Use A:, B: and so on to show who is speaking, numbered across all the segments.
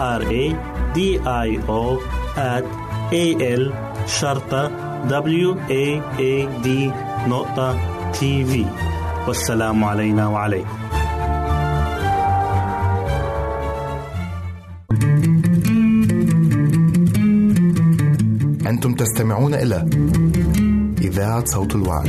A: R A D I O at A L شرطة W A A D نقطة تي في والسلام علينا وعليكم
B: أنتم تستمعون إلى إذاعة صوت الوعد.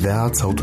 B: إذاعة صوت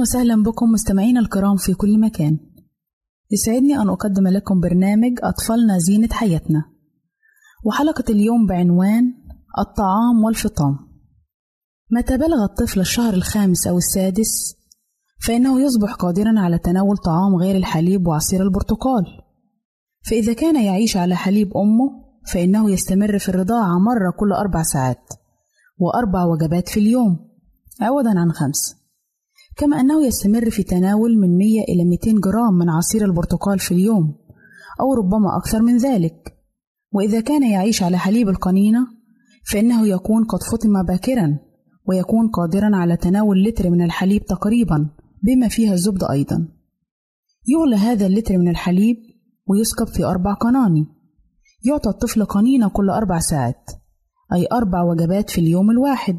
C: وسهلا بكم مستمعينا الكرام في كل مكان. يسعدني أن أقدم لكم برنامج أطفالنا زينة حياتنا. وحلقة اليوم بعنوان الطعام والفطام. متى بلغ الطفل الشهر الخامس أو السادس فإنه يصبح قادرا على تناول طعام غير الحليب وعصير البرتقال. فإذا كان يعيش على حليب أمه فإنه يستمر في الرضاعة مرة كل أربع ساعات وأربع وجبات في اليوم عوضا عن خمس. كما أنه يستمر في تناول من 100 إلى 200 جرام من عصير البرتقال في اليوم أو ربما أكثر من ذلك. وإذا كان يعيش على حليب القنينة فإنه يكون قد فطم باكرا ويكون قادرا على تناول لتر من الحليب تقريبا بما فيها الزبدة أيضا. يغلى هذا اللتر من الحليب ويسكب في أربع قناني. يعطى الطفل قنينة كل أربع ساعات أي أربع وجبات في اليوم الواحد.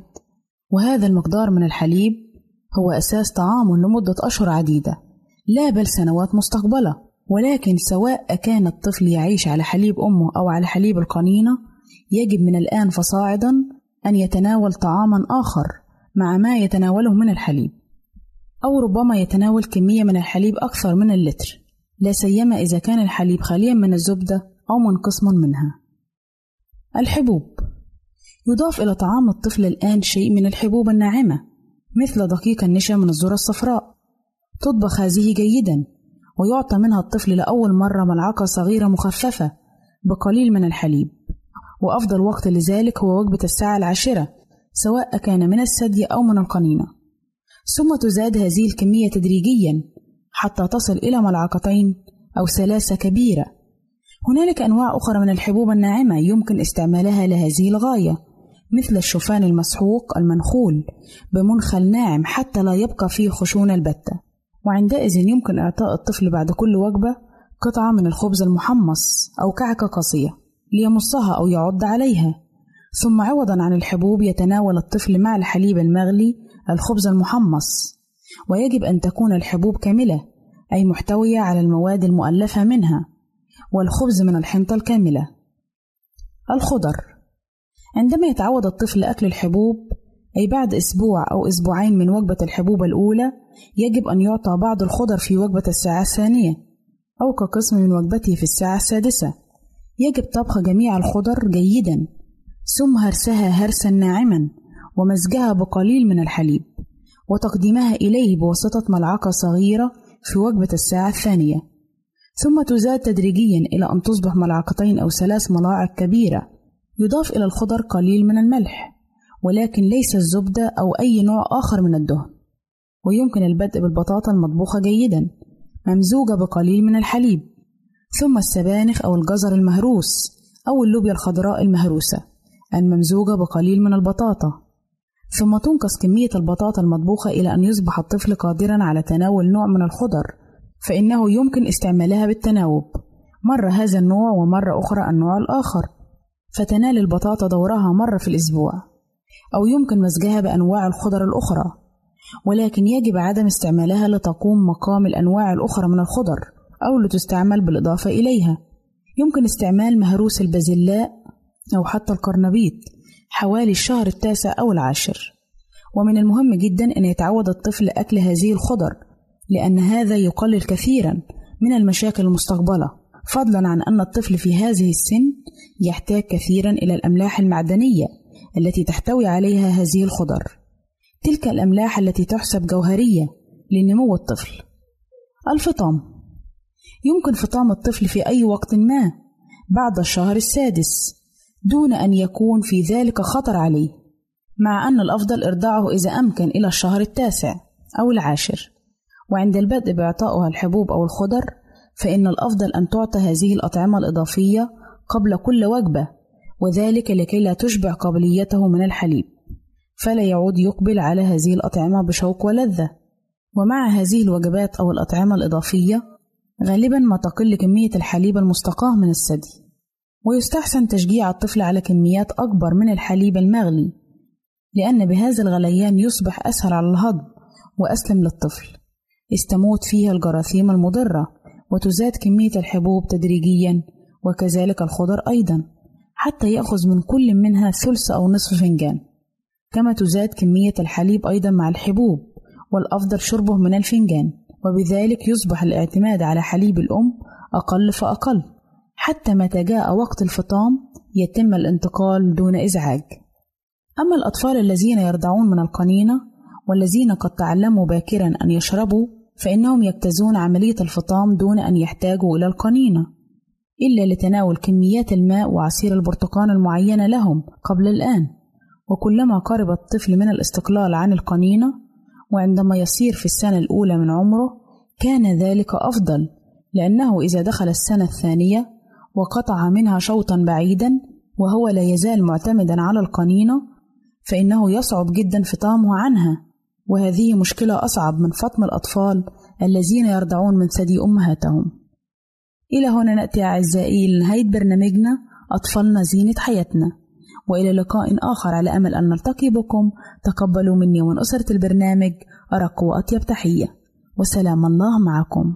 C: وهذا المقدار من الحليب هو أساس طعام لمدة أشهر عديدة لا بل سنوات مستقبلة. ولكن سواء كان الطفل يعيش على حليب أمه أو على حليب القنينة يجب من الآن فصاعدا أن يتناول طعاما آخر مع ما يتناوله من الحليب أو ربما يتناول كمية من الحليب أكثر من اللتر. لا سيما إذا كان الحليب خاليا من الزبدة أو منقسم منها. الحبوب. يضاف إلى طعام الطفل الآن شيء من الحبوب الناعمة. مثل دقيق النشا من الذرة الصفراء. تطبخ هذه جيدا ويعطى منها الطفل لأول مرة ملعقة صغيرة مخففة بقليل من الحليب. وأفضل وقت لذلك هو وجبة الساعة العاشرة سواء كان من الثدي أو من القنينة. ثم تزاد هذه الكمية تدريجيا حتى تصل إلى ملعقتين أو ثلاثة كبيرة. هنالك أنواع أخرى من الحبوب الناعمة يمكن استعمالها لهذه الغاية. مثل الشوفان المسحوق المنخول بمنخل ناعم حتى لا يبقى فيه خشونة البتة. وعندئذ يمكن إعطاء الطفل بعد كل وجبة قطعة من الخبز المحمص أو كعكة قاسية ليمصها أو يعض عليها. ثم عوضا عن الحبوب يتناول الطفل مع الحليب المغلي الخبز المحمص. ويجب أن تكون الحبوب كاملة أي محتوية على المواد المؤلفة منها والخبز من الحنطة الكاملة. الخضر. عندما يتعود الطفل أكل الحبوب أي بعد أسبوع أو أسبوعين من وجبة الحبوب الأولى يجب أن يعطى بعض الخضر في وجبة الساعة الثانية أو كقسم من وجبته في الساعة السادسة. يجب طبخ جميع الخضر جيدا. ثم هرسها هرسا ناعما ومزجها بقليل من الحليب وتقديمها إليه بواسطة ملعقة صغيرة في وجبة الساعة الثانية. ثم تزاد تدريجيا إلى أن تصبح ملعقتين أو ثلاث ملاعق كبيرة. يضاف إلى الخضر قليل من الملح ولكن ليس الزبدة أو أي نوع آخر من الدهن. ويمكن البدء بالبطاطا المطبوخة جيدا ممزوجة بقليل من الحليب. ثم السبانخ أو الجزر المهروس أو اللوبيا الخضراء المهروسة الممزوجة بقليل من البطاطا. ثم تنقص كمية البطاطا المطبوخة إلى أن يصبح الطفل قادرا على تناول نوع من الخضر فإنه يمكن استعمالها بالتناوب. مرة هذا النوع ومرة أخرى النوع الآخر. فتنال البطاطا دورها مرة في الأسبوع أو يمكن مزجها بأنواع الخضر الأخرى ولكن يجب عدم استعمالها لتقوم مقام الأنواع الأخرى من الخضر أو لتستعمل بالإضافة إليها. يمكن استعمال مهروس البازلاء أو حتى القرنبيط حوالي الشهر التاسع أو العاشر. ومن المهم جدا أن يتعود الطفل أكل هذه الخضر لأن هذا يقلل كثيرا من المشاكل المستقبلة. فضلا عن أن الطفل في هذه السن يحتاج كثيرا إلى الأملاح المعدنية التي تحتوي عليها هذه الخضر. تلك الأملاح التي تحسب جوهرية لنمو الطفل. الفطام. يمكن فطام الطفل في أي وقت ما بعد الشهر السادس دون أن يكون في ذلك خطر عليه مع أن الأفضل إرضاعه إذا أمكن إلى الشهر التاسع أو العاشر. وعند البدء بإعطائها الحبوب أو الخضر فإن الأفضل أن تعطى هذه الأطعمة الإضافية قبل كل وجبة وذلك لكي لا تشبع قابليته من الحليب. فلا يعود يقبل على هذه الأطعمة بشوق ولذة. ومع هذه الوجبات أو الأطعمة الإضافية غالبا ما تقل كمية الحليب المستقاة من الثدي. ويستحسن تشجيع الطفل على كميات أكبر من الحليب المغلي لأن بهذا الغليان يصبح أسهل على الهضم وأسلم للطفل. استموت فيها الجراثيم المضرة. وتزاد كمية الحبوب تدريجيا وكذلك الخضر أيضا حتى يأخذ من كل منها ثلث أو نصف فنجان. كما تزاد كمية الحليب أيضا مع الحبوب والأفضل شربه من الفنجان وبذلك يصبح الاعتماد على حليب الأم أقل فأقل حتى متى جاء وقت الفطام يتم الانتقال دون إزعاج. أما الأطفال الذين يرضعون من القنينة والذين قد تعلموا باكرا أن يشربوا فإنهم يجتازون عملية الفطام دون أن يحتاجوا إلى القنينة إلا لتناول كميات الماء وعصير البرتقال المعينة لهم قبل الآن. وكلما قرب الطفل من الاستقلال عن القنينة وعندما يصير في السنة الأولى من عمره كان ذلك أفضل لأنه إذا دخل السنة الثانية وقطع منها شوطا بعيدا وهو لا يزال معتمدا على القنينة فإنه يصعب جدا فطامه عنها. وهذه مشكلة أصعب من فطم الأطفال الذين يرضعون من ثدي أمهاتهم. إلى هنا نأتي أعزائي لنهاية برنامجنا أطفالنا زينة حياتنا. وإلى لقاء آخر على أمل أن نلتقي بكم. تقبلوا مني ومن أسرة البرنامج أرق وأطيب تحية. وسلام الله معكم.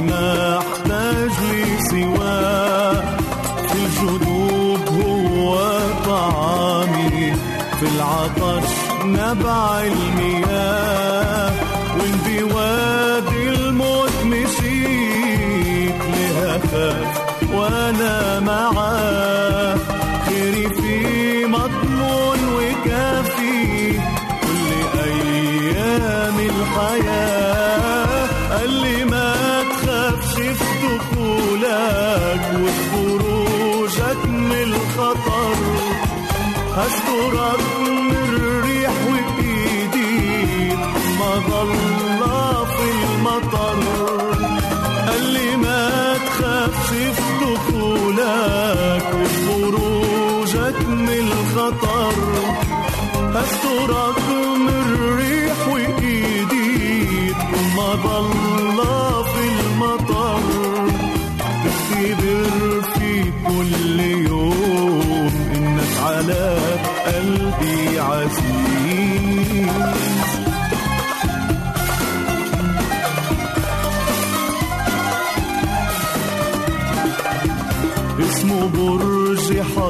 D: ما أحتاج لي سواه في الجنوب هو طعامي. في العطش نبع المياه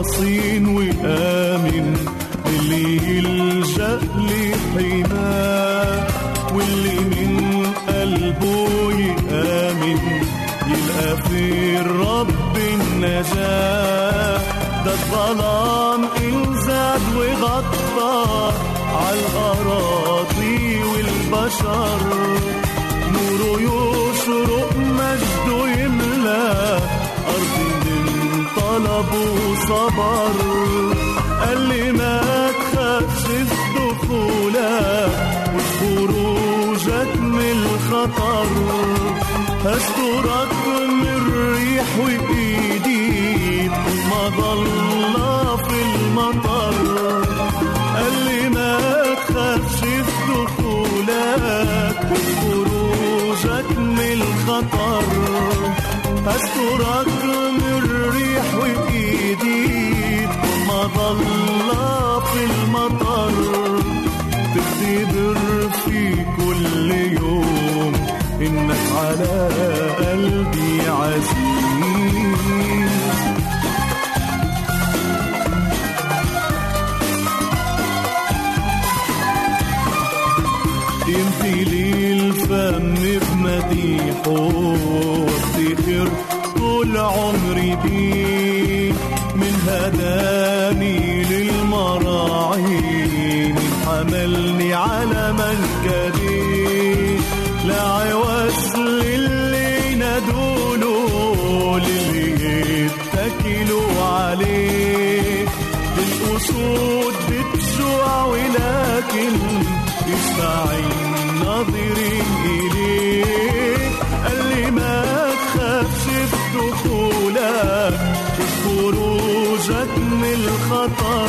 D: حصين وآمن اللي يلجأ لحماه واللي من قلبه يآمن يلقى في الرب النجاة. ده الظلام انزاد وغطى عالأراضي والبشر. نوره يشرق مجده يملى من طلب وصبر قال لي ما تخافش في دخولك وخروجك من الخطر. هسترك من الريح وإيدي ما ضل في المطر. قال لي ما تخافش في دخولك وخروجك من الخطر. هسترك على قلبي عزيز. يمتلي الفم بمديحه وافتخر طول عمري بيه من هداني للمراعي من حملني على منكبي لا عوز يسمعي ناظرين إليه قال لي ما تخافش في خروجك من الخطر.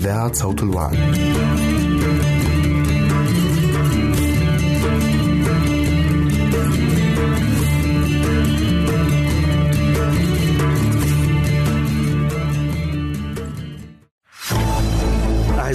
B: إذاعة صوت الوعد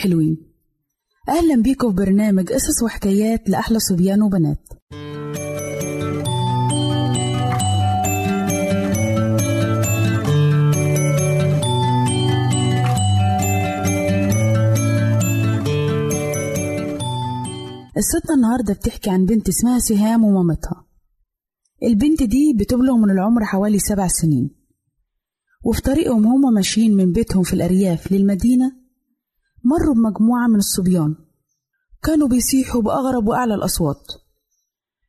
C: الحلوين أهلا بيكم في برنامج قصص وحكايات لأحلى صبيان وبنات. قصتنا النهاردة بتحكي عن بنت اسمها سهام ومامتها. البنت دي بتبلغ من العمر حوالي سبع سنين. وفي طريقهم هما ماشيين من بيتهم في الأرياف للمدينة مروا بمجموعة من الصبيان. كانوا بيصيحوا بأغرب وأعلى الأصوات.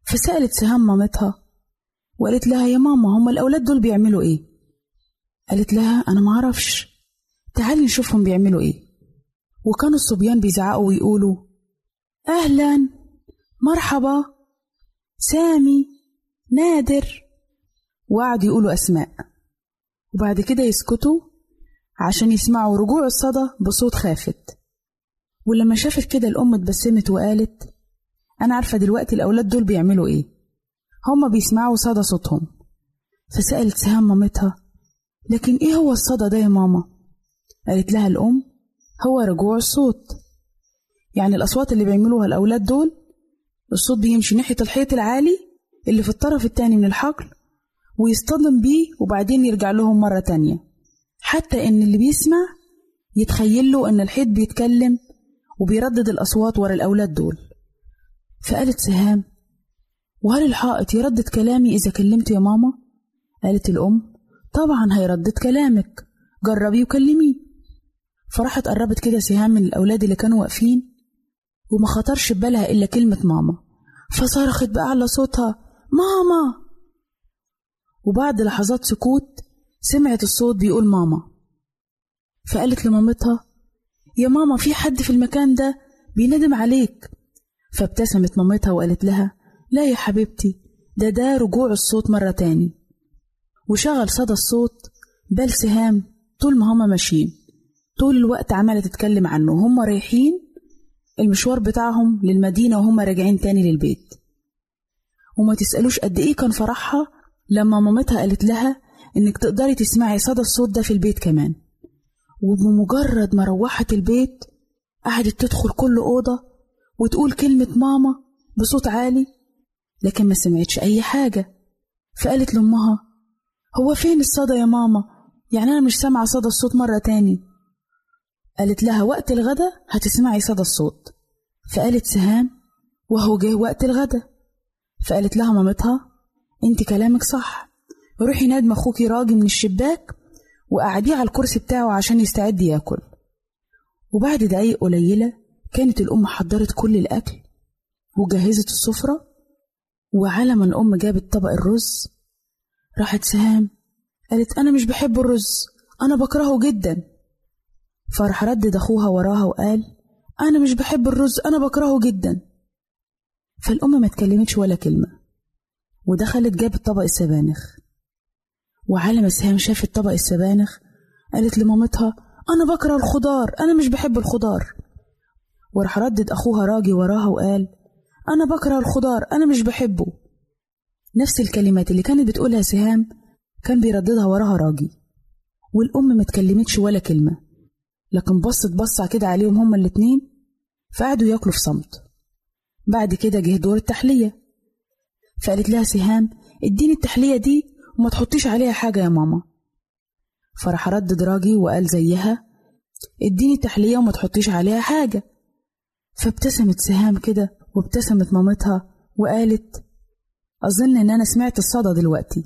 C: فسألت سهام مامتها وقالت لها يا ماما هما الأولاد دول بيعملوا إيه؟ قالت لها أنا معرفش تعالي نشوفهم بيعملوا إيه. وكانوا الصبيان بيزعقوا ويقولوا أهلا مرحبا سامي نادر. وقعدوا يقولوا أسماء. وبعد كده يسكتوا عشان يسمعوا رجوع الصدى بصوت خافت. ولما شافت كده الأم اتبسمت وقالت أنا عارفة دلوقتي الأولاد دول بيعملوا إيه. هما بيسمعوا صدى صوتهم. فسألت سهام مامتها لكن إيه هو الصدى ده يا ماما؟ قالت لها الأم هو رجوع الصوت. يعني الأصوات اللي بيعملوها الأولاد دول الصوت بيمشي ناحية الحيط العالي اللي في الطرف التاني من الحقل ويصطدم بيه وبعدين يرجع لهم مرة تانية. حتى إن اللي بيسمع يتخيل له إن الحيط بيتكلم وبيردد الأصوات ورا الأولاد دول. فقالت سهام وهل الحائط يردد كلامي إذا كلمت يا ماما؟ قالت الأم طبعا هيردد كلامك جربي وكلميه. فراحت قربت كده سهام من الأولاد اللي كانوا واقفين وما خطرش ببالها إلا كلمة ماما. فصرخت بأعلى صوتها ماما! وبعد لحظات سكوت سمعت الصوت بيقول ماما. فقالت لمامتها يا ماما في حد في المكان ده بيندم عليك. فابتسمت مامتها وقالت لها لا يا حبيبتي ده ده رجوع الصوت مرة تاني. وشغل صدى الصوت بال سهام طول ما هما ماشيين. طول الوقت عمالة تتكلم عنه. هما رايحين المشوار بتاعهم للمدينة وهما راجعين تاني للبيت. وما تسألوش قد إيه كان فرحها لما مامتها قالت لها إنك تقدري تسمعي صدى الصوت ده في البيت كمان. وبمجرد ما روحت البيت قعدت تدخل كل أوضة وتقول كلمة ماما بصوت عالي لكن ما سمعتش أي حاجة. فقالت لأمها هو فين الصدى يا ماما؟ يعني أنا مش سامعة صدى الصوت مرة تاني. قالت لها وقت الغدا هتسمعي صدى الصوت. فقالت سهام وهو جه وقت الغدا. فقالت لها مامتها أنت كلامك صح. روحي نادم أخوكي راجي من الشباك وقعديه على الكرسي بتاعه عشان يستعد ياكل. وبعد دقايق قليلة كانت الأم حضرت كل الأكل وجهزت السفرة وعلى ما الأم جابت طبق الرز راحت سهام قالت أنا مش بحب الرز أنا بكرهه جدا. فراح ردد أخوها وراها وقال أنا مش بحب الرز أنا بكرهه جدا. فالأم ما اتكلمتش ولا كلمة ودخلت جابت طبق السبانخ. وعلى ما سهام شافت طبق السبانخ قالت لمامتها أنا بكره الخضار أنا مش بحب الخضار. وراح ردد أخوها راجي وراها وقال أنا بكره الخضار أنا مش بحبه. نفس الكلمات اللي كانت بتقولها سهام كان بيرددها وراها راجي. والأم ما اتكلمتش ولا كلمة لكن بصت بصة كده عليهم هما الاتنين فقعدوا ياكلوا في صمت. بعد كده جه دور التحلية فقالت لها سهام اديني التحلية دي وما تحطيش عليها حاجة يا ماما. فراح ردد راجي وقال زيها اديني التحلية وما تحطيش عليها حاجة. فابتسمت سهام كده وابتسمت مامتها وقالت أظن إن أنا سمعت الصدى دلوقتي.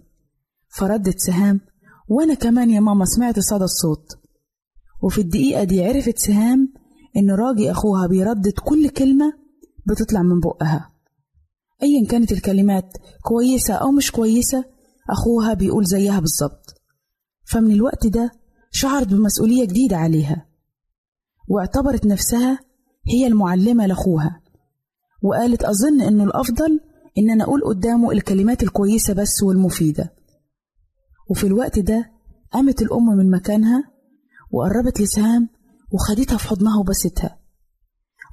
C: فردت سهام وأنا كمان يا ماما سمعت صدى الصوت. وفي الدقيقة دي عرفت سهام إن راجي أخوها بيردد كل كلمة بتطلع من بقها. أيا كانت الكلمات كويسة أو مش كويسة أخوها بيقول زيها بالظبط. فمن الوقت ده شعرت بمسؤولية جديدة عليها واعتبرت نفسها هي المعلمة لأخوها وقالت أظن إنه الأفضل إن أنا أقول قدامه الكلمات الكويسة بس والمفيدة. وفي الوقت ده قامت الأم من مكانها وقربت لسهام وخدتها في حضنها وبستها.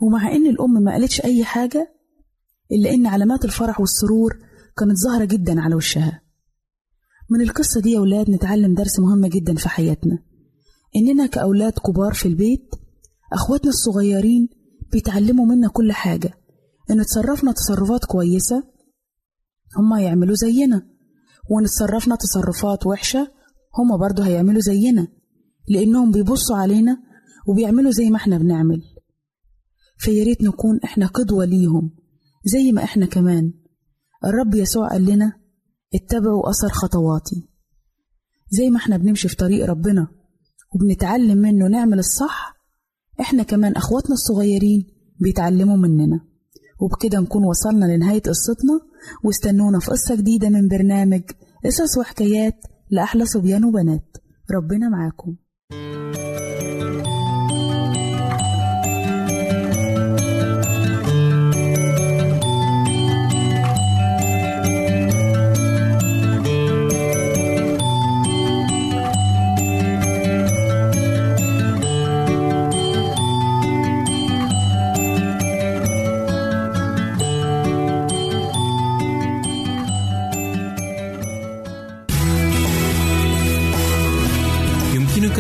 C: ومع إن الأم ما قالتش أي حاجة إلا إن علامات الفرح والسرور كانت ظاهرة جدا على وشها. من القصة دي يا ولاد نتعلم درس مهم جدا في حياتنا. إننا كأولاد كبار في البيت أخواتنا الصغيرين بيتعلموا منا كل حاجة. إن تصرفنا تصرفات كويسة هما يعملوا زينا. وإن تصرفنا تصرفات وحشة هما برضو هيعملوا زينا. لأنهم بيبصوا علينا وبيعملوا زي ما إحنا بنعمل. فياريت نكون إحنا قدوة ليهم زي ما إحنا كمان. الرب يسوع قال لنا اتبعوا أثر خطواتي. زي ما إحنا بنمشي في طريق ربنا وبنتعلم منه نعمل الصح إحنا كمان أخواتنا الصغيرين بيتعلموا مننا. وبكده نكون وصلنا لنهاية قصتنا واستنونا في قصة جديدة من برنامج قصص وحكايات لأحلى صبيان وبنات. ربنا معاكم.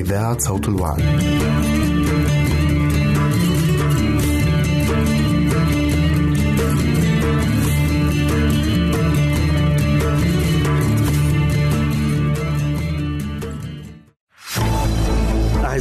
B: إذاعة صوت الوعد.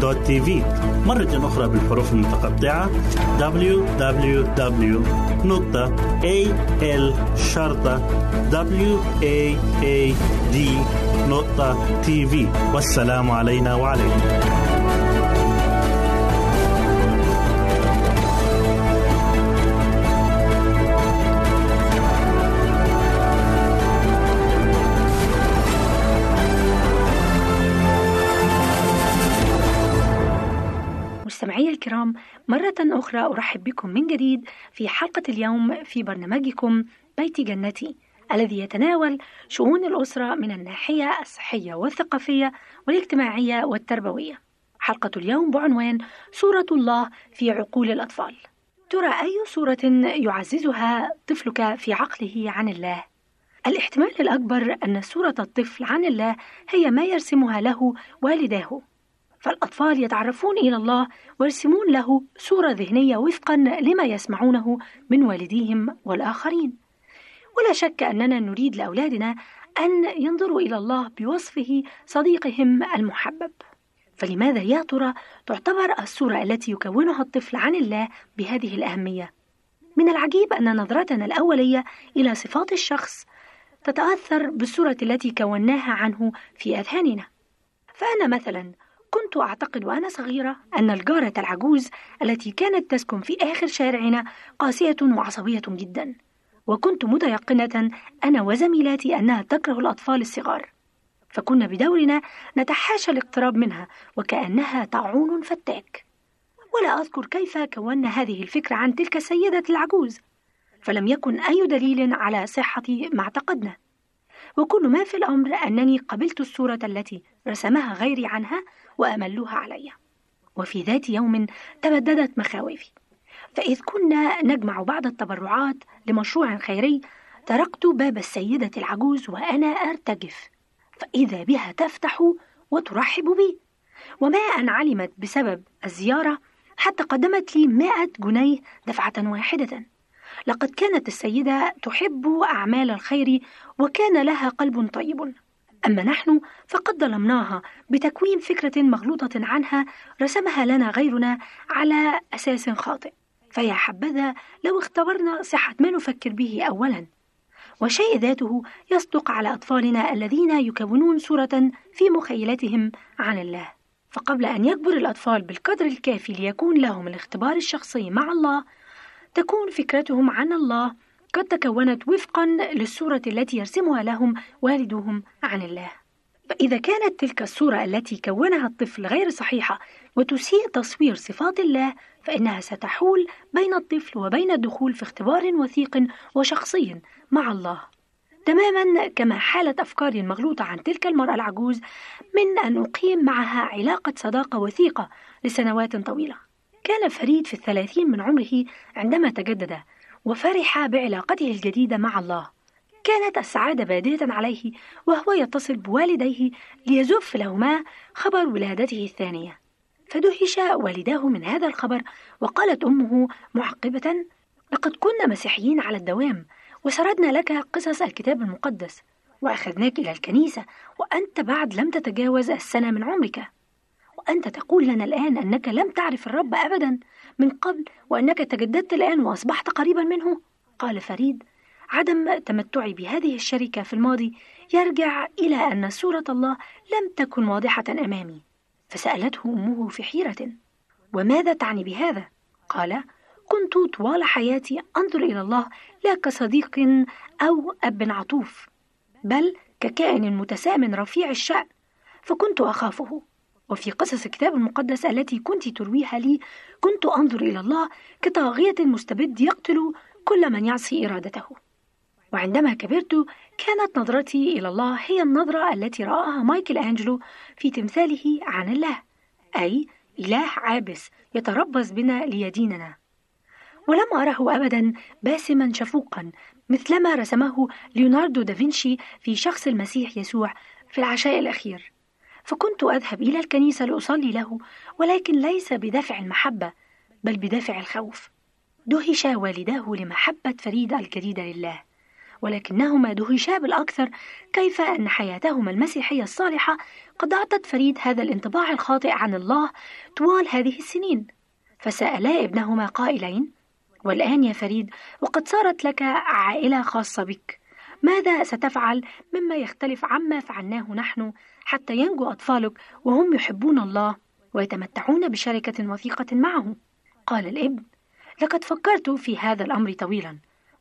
A: www.al.waad.tv مرة أخرى بالحروف المتقطعة. www.al.waad.tv والسلام علينا وعليكم.
E: الكرام مرة أخرى أرحب بكم من جديد في حلقة اليوم في برنامجكم بيت جنتي الذي يتناول شؤون الأسرة من الناحية الصحية والثقافية والاجتماعية والتربوية. حلقة اليوم بعنوان صورة الله في عقول الأطفال. ترى أي صورة يعززها طفلك في عقله عن الله؟ الاحتمال الأكبر أن صورة الطفل عن الله هي ما يرسمها له والداه فالأطفال يتعرفون إلى الله ويرسمون له صورة ذهنية وفقا لما يسمعونه من والديهم والآخرين. ولا شك أننا نريد لأولادنا أن ينظروا إلى الله بوصفه صديقهم المحبب. فلماذا يا ترى تعتبر الصورة التي يكونها الطفل عن الله بهذه الأهمية؟ من العجيب أن نظرتنا الأولية إلى صفات الشخص تتأثر بالصورة التي كوناها عنه في أذهاننا. فأنا مثلا كنت أعتقد وأنا صغيرة أن الجارة العجوز التي كانت تسكن في آخر شارعنا قاسية وعصبية جدا وكنت متيقنة أنا وزميلاتي أنها تكره الأطفال الصغار. فكنا بدورنا نتحاشى الاقتراب منها وكأنها طاعون فتاك. ولا أذكر كيف كونا هذه الفكرة عن تلك السيدة العجوز فلم يكن أي دليل على صحة ما اعتقدنا. وكل ما في الأمر أنني قبلت الصورة التي رسمها غيري عنها وأملوها علي. وفي ذات يوم تبددت مخاوفي. فإذ كنا نجمع بعض التبرعات لمشروع خيري طرقت باب السيدة العجوز وأنا أرتجف. فإذا بها تفتح وترحب بي. وما أن علمت بسبب الزيارة حتى قدمت لي مائة جنيه دفعة واحدة. لقد كانت السيدة تحب أعمال الخير وكان لها قلب طيب. أما نحن فقد ظلمناها بتكوين فكرة مغلوطة عنها رسمها لنا غيرنا على أساس خاطئ. فيا حبذا لو اختبرنا صحة ما نفكر به أولا. وشيء ذاته يصدق على أطفالنا الذين يكونون صورة في مخيلتهم عن الله. فقبل أن يكبر الأطفال بالقدر الكافي ليكون لهم الاختبار الشخصي مع الله تكون فكرتهم عن الله. قد تكونت وفقا للصورة التي يرسمها لهم والدهم عن الله. فإذا كانت تلك الصورة التي كونها الطفل غير صحيحة وتسيء تصوير صفات الله فإنها ستحول بين الطفل وبين الدخول في اختبار وثيق وشخصي مع الله. تماما كما حالت أفكاري المغلوطة عن تلك المرأة العجوز من أن أقيم معها علاقة صداقة وثيقة لسنوات طويلة. كان فريد في الثلاثين من عمره عندما تجدد وفرح بعلاقته الجديدة مع الله. كانت السعادة بادية عليه وهو يتصل بوالديه ليزف لهما خبر ولادته الثانية. فدهش والداه من هذا الخبر وقالت أمه معقبة لقد كنا مسيحيين على الدوام وسردنا لك قصص الكتاب المقدس وأخذناك إلى الكنيسة وأنت بعد لم تتجاوز السنة من عمرك. وأنت تقول لنا الآن أنك لم تعرف الرب أبدا من قبل وأنك تجددت الآن وأصبحت قريبا منه. قال فريد عدم تمتعي بهذه الشركة في الماضي يرجع إلى أن صورة الله لم تكن واضحة أمامي. فسألته أمه في حيرة وماذا تعني بهذا؟ قال كنت طوال حياتي أنظر إلى الله لا كصديق أو أب عطوف بل ككائن متسام رفيع الشأن فكنت أخافه. وفي قصص الكتاب المقدس التي كنت ترويها لي كنت أنظر إلى الله كطاغية مستبد يقتل كل من يعصي إرادته. وعندما كبرت كانت نظرتي إلى الله هي النظرة التي رآها مايكل أنجلو في تمثاله عن الله أي إله عابس يتربص بنا ليديننا. ولم أره أبدا باسما شفوقا مثلما رسمه ليوناردو دافنشي في شخص المسيح يسوع في العشاء الأخير. فكنت أذهب إلى الكنيسة لأصلي له ولكن ليس بدافع المحبة بل بدافع الخوف. دهش والداه لمحبة فريد الجديدة لله. ولكنهما دهشا بالأكثر كيف أن حياتهما المسيحية الصالحة قد أعطت فريد هذا الانطباع الخاطئ عن الله طوال هذه السنين. فسألا ابنهما قائلين والآن يا فريد وقد صارت لك عائلة خاصة بك. ماذا ستفعل مما يختلف عما فعلناه نحن حتى ينجو أطفالك وهم يحبون الله ويتمتعون بشركة وثيقة معه. قال الإبن لقد فكرت في هذا الأمر طويلا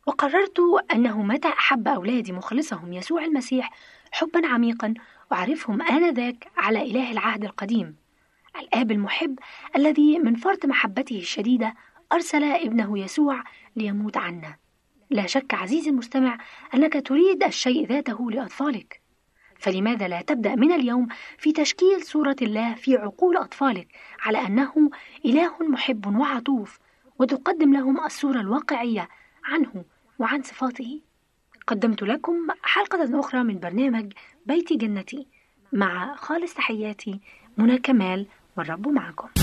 E: وقررت أنه متى أحب أولادي مخلصهم يسوع المسيح حبا عميقا أعرفهم آنذاك على إله العهد القديم. الآب المحب الذي من فرط محبته الشديدة أرسل ابنه يسوع ليموت عنا. لا شك عزيزي المستمع أنك تريد الشيء ذاته لأطفالك. فلماذا لا تبدأ من اليوم في تشكيل صورة الله في عقول أطفالك على أنه إله محب وعطوف وتقدم لهم الصورة الواقعية عنه وعن صفاته؟ قدمت لكم حلقة أخرى من برنامج بيت جنتي مع خالص تحياتي منى كمال والرب معكم.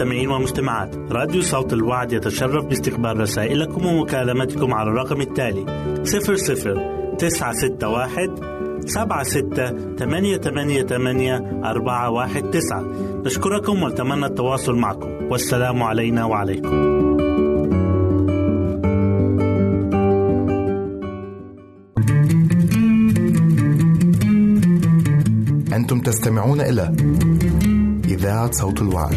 A: أعزائي المستمعين والمستمعات راديو صوت الوعد يتشرف باستقبال رسائلكم ومكالمتكم على الرقم التالي 00 961 سبعة ستة ثمانية ثمانية ثمانية أربعة واحد تسعة. نشكركم ونتمنى التواصل معكم. والسلام علينا وعليكم.
B: أنتم تستمعون إلى إذاعة صوت الوعد.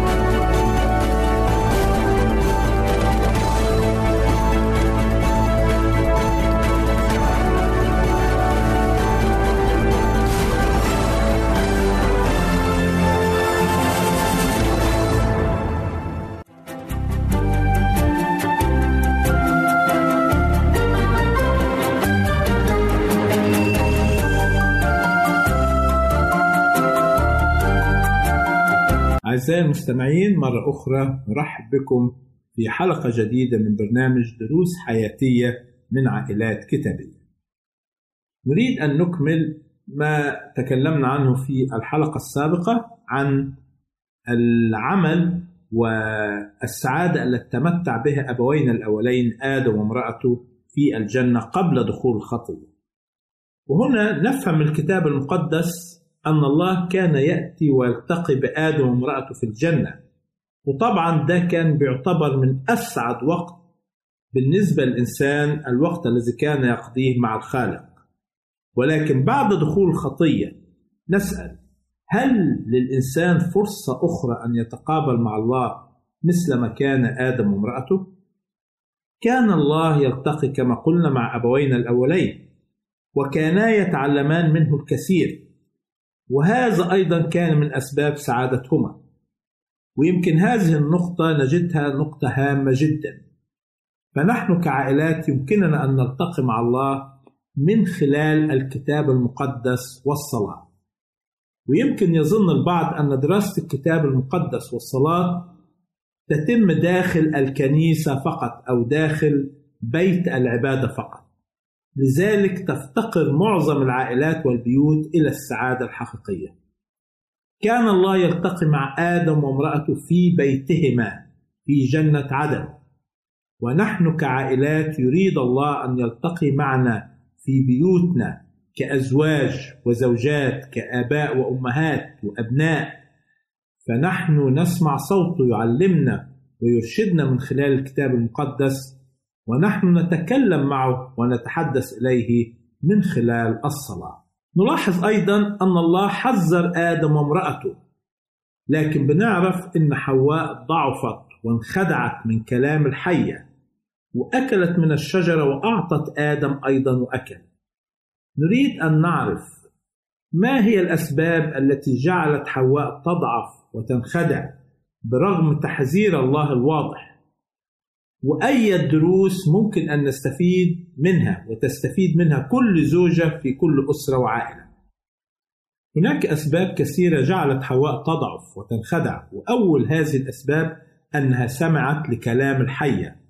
F: أعزائي المستمعين مرة أخرى نرحب بكم في حلقة جديدة من برنامج دروس حياتية من عائلات كتابية. نريد أن نكمل ما تكلمنا عنه في الحلقة السابقة عن العمل والسعادة التي تمتع بها أبوينا الأولين آدم وامرأته في الجنة قبل دخول الخطية. وهنا نفهم الكتاب المقدس أن الله كان يأتي ويلتقي بآدم وامرأته في الجنة. وطبعا ده كان بيعتبر من أسعد وقت بالنسبة للإنسان الوقت الذي كان يقضيه مع الخالق. ولكن بعد دخول الخطية نسأل هل للإنسان فرصة أخرى أن يتقابل مع الله مثل ما كان آدم وامرأته؟ كان الله يلتقي كما قلنا مع أبوينا الأولين وكانا يتعلمان منه الكثير. وهذا أيضا كان من أسباب سعادتهما. ويمكن هذه النقطة نجدها نقطة هامة جدا. فنحن كعائلات يمكننا أن نلتقي مع الله من خلال الكتاب المقدس والصلاة. ويمكن يظن البعض أن دراسة الكتاب المقدس والصلاة تتم داخل الكنيسة فقط أو داخل بيت العبادة فقط. لذلك تفتقر معظم العائلات والبيوت إلى السعادة الحقيقية. كان الله يلتقي مع آدم وامرأته في بيتهما في جنة عدن. ونحن كعائلات يريد الله أن يلتقي معنا في بيوتنا كأزواج وزوجات كآباء وأمهات وأبناء. فنحن نسمع صوته يعلمنا ويرشدنا من خلال الكتاب المقدس ونحن نتكلم معه ونتحدث إليه من خلال الصلاة. نلاحظ أيضا أن الله حذر آدم وامرأته لكن بنعرف أن حواء ضعفت وانخدعت من كلام الحية وأكلت من الشجرة وأعطت آدم أيضا وأكل نريد أن نعرف ما هي الأسباب التي جعلت حواء تضعف وتنخدع برغم تحذير الله الواضح. وأي دروس ممكن أن نستفيد منها وتستفيد منها كل زوجة في كل أسرة وعائلة. هناك أسباب كثيرة جعلت حواء تضعف وتنخدع وأول هذه الأسباب أنها سمعت لكلام الحية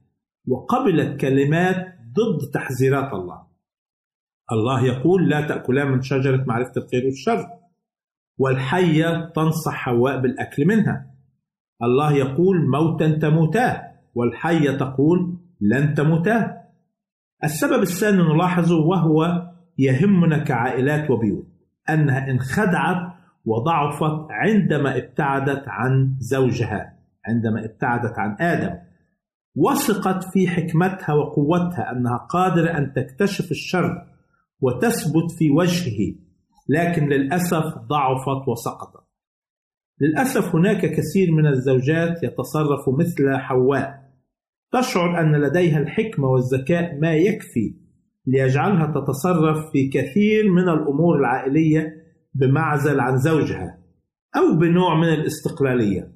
F: وقبلت كلمات ضد تحذيرات الله. الله يقول لا تأكلا من شجرة معرفة الخير والشر. والحية تنصح حواء بالأكل منها. الله يقول موتا تموتا والحية تقول لن تموتا. السبب الثاني نلاحظه وهو يهمنا كعائلات وبيوت أنها انخدعت وضعفت عندما ابتعدت عن زوجها عندما ابتعدت عن آدم. وثقت في حكمتها وقوتها أنها قادرة أن تكتشف الشر وتثبت في وجهه لكن للأسف ضعفت وسقطت. للأسف هناك كثير من الزوجات يتصرف مثل حواء تشعر أن لديها الحكمة والذكاء ما يكفي ليجعلها تتصرف في كثير من الأمور العائلية بمعزل عن زوجها أو بنوع من الاستقلالية.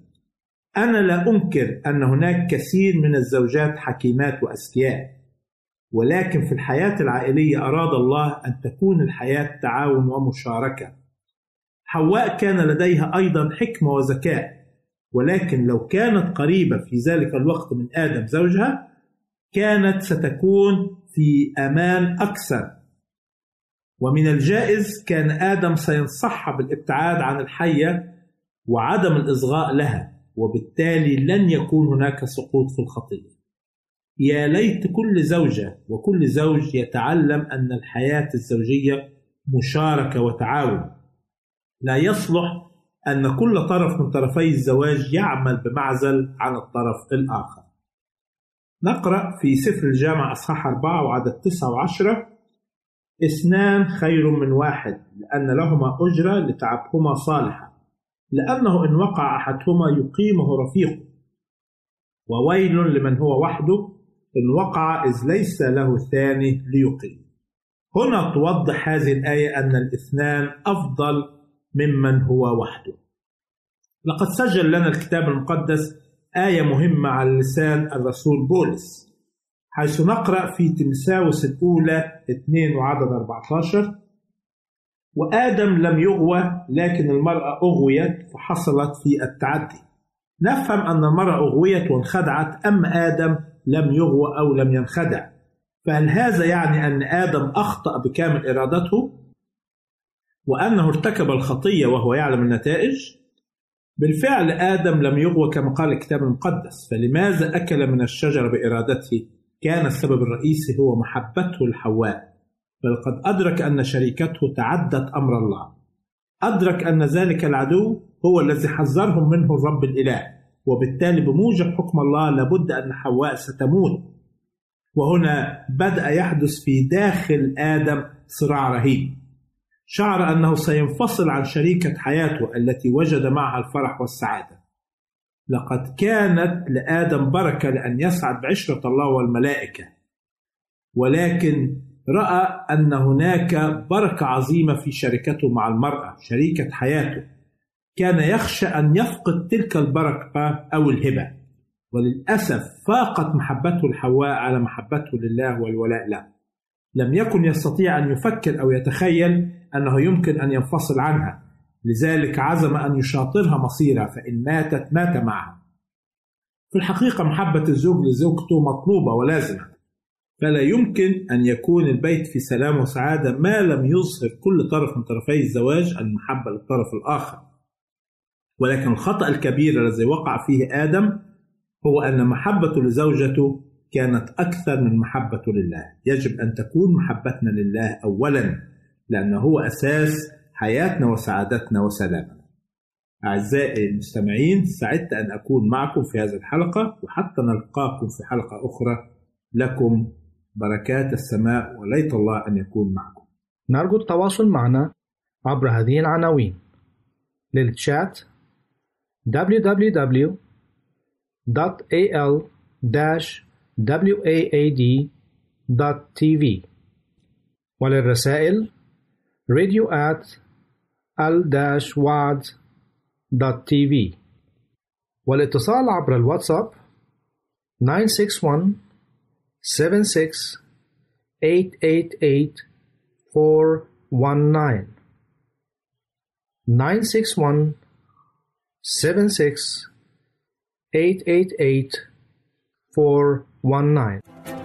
F: أنا لا أنكر أن هناك كثير من الزوجات حكيمات وأذكياء ولكن في الحياة العائلية أراد الله أن تكون الحياة تعاون ومشاركة. حواء كان لديها أيضا حكمة وذكاء ولكن لو كانت قريبة في ذلك الوقت من آدم زوجها كانت ستكون في أمان أكثر. ومن الجائز كان آدم سينصحها بالابتعاد عن الحية وعدم الإصغاء لها وبالتالي لن يكون هناك سقوط في الخطية. يا ليت كل زوجة وكل زوج يتعلم أن الحياة الزوجية مشاركة وتعاون. لا يصلح أن كل طرف من طرفي الزواج يعمل بمعزل عن الطرف الآخر. نقرأ في سفر الجامع أصحاح أربعة وعدد تسعة وعشرة. اثنان خير من واحد لأن لهما أجرة لتعبهما صالحة لأنه إن وقع أحدهما يقيمه رفيقه. وويل لمن هو وحده إن وقع إذ ليس له ثاني ليقيم. هنا توضح هذه الآية أن الاثنان أفضل ممن هو وحده. لقد سجل لنا الكتاب المقدس آية مهمة على لسان الرسول بولس حيث نقرأ في تمساوس الأولى 2 وعدد 14 وآدم لم يغوى لكن المرأة أغويت فحصلت في التعدي. نفهم أن المرأة أغويت وانخدعت أما آدم لم يغوى أو لم ينخدع. فهل هذا يعني أن آدم أخطأ بكامل إرادته؟ وأنه ارتكب الخطية وهو يعلم النتائج بالفعل آدم لم يغوى كما قال الكتاب المقدس فلماذا أكل من الشجرة بإرادته؟ كان السبب الرئيسي هو محبته لحواء فلقد أدرك أن شريكته تعدت أمر الله. أدرك أن ذلك العدو هو الذي حذرهم منه الرب الإله وبالتالي بموجب حكم الله لابد أن حواء ستموت. وهنا بدأ يحدث في داخل آدم صراع رهيب. شعر أنه سينفصل عن شريكة حياته التي وجد معها الفرح والسعادة. لقد كانت لآدم بركة لأن يسعد بعشرة الله والملائكة. ولكن رأى أن هناك بركة عظيمة في شركته مع المرأة شريكة حياته. كان يخشى أن يفقد تلك البركة أو الهبة. وللأسف فاقت محبته لحواء على محبته لله والولاء له. لم يكن يستطيع أن يفكر أو يتخيل أنه يمكن أن ينفصل عنها. لذلك عزم أن يشاطرها مصيرها فإن ماتت مات معها. في الحقيقة محبة الزوج لزوجته مطلوبة ولازمة. فلا يمكن أن يكون البيت في سلام وسعادة ما لم يظهر كل طرف من طرفي الزواج المحبة للطرف الآخر. ولكن الخطأ الكبير الذي وقع فيه آدم هو أن محبته لزوجته كانت أكثر من محبته لله. يجب أن تكون محبتنا لله أولا. لأنه هو أساس حياتنا وسعادتنا وسلامنا. أعزائي المستمعين سعدت أن أكون معكم في هذه الحلقة وحتى نلقاكم في حلقة أخرى. لكم بركات السماء وليت الله أن يكون معكم.
G: نرجو التواصل معنا عبر هذه العناوين. للتشات www.al-waad.tv وللرسائل radio at al-waad.tv والاتصال عبر الواتساب 961 76 888 419 961 76 888 419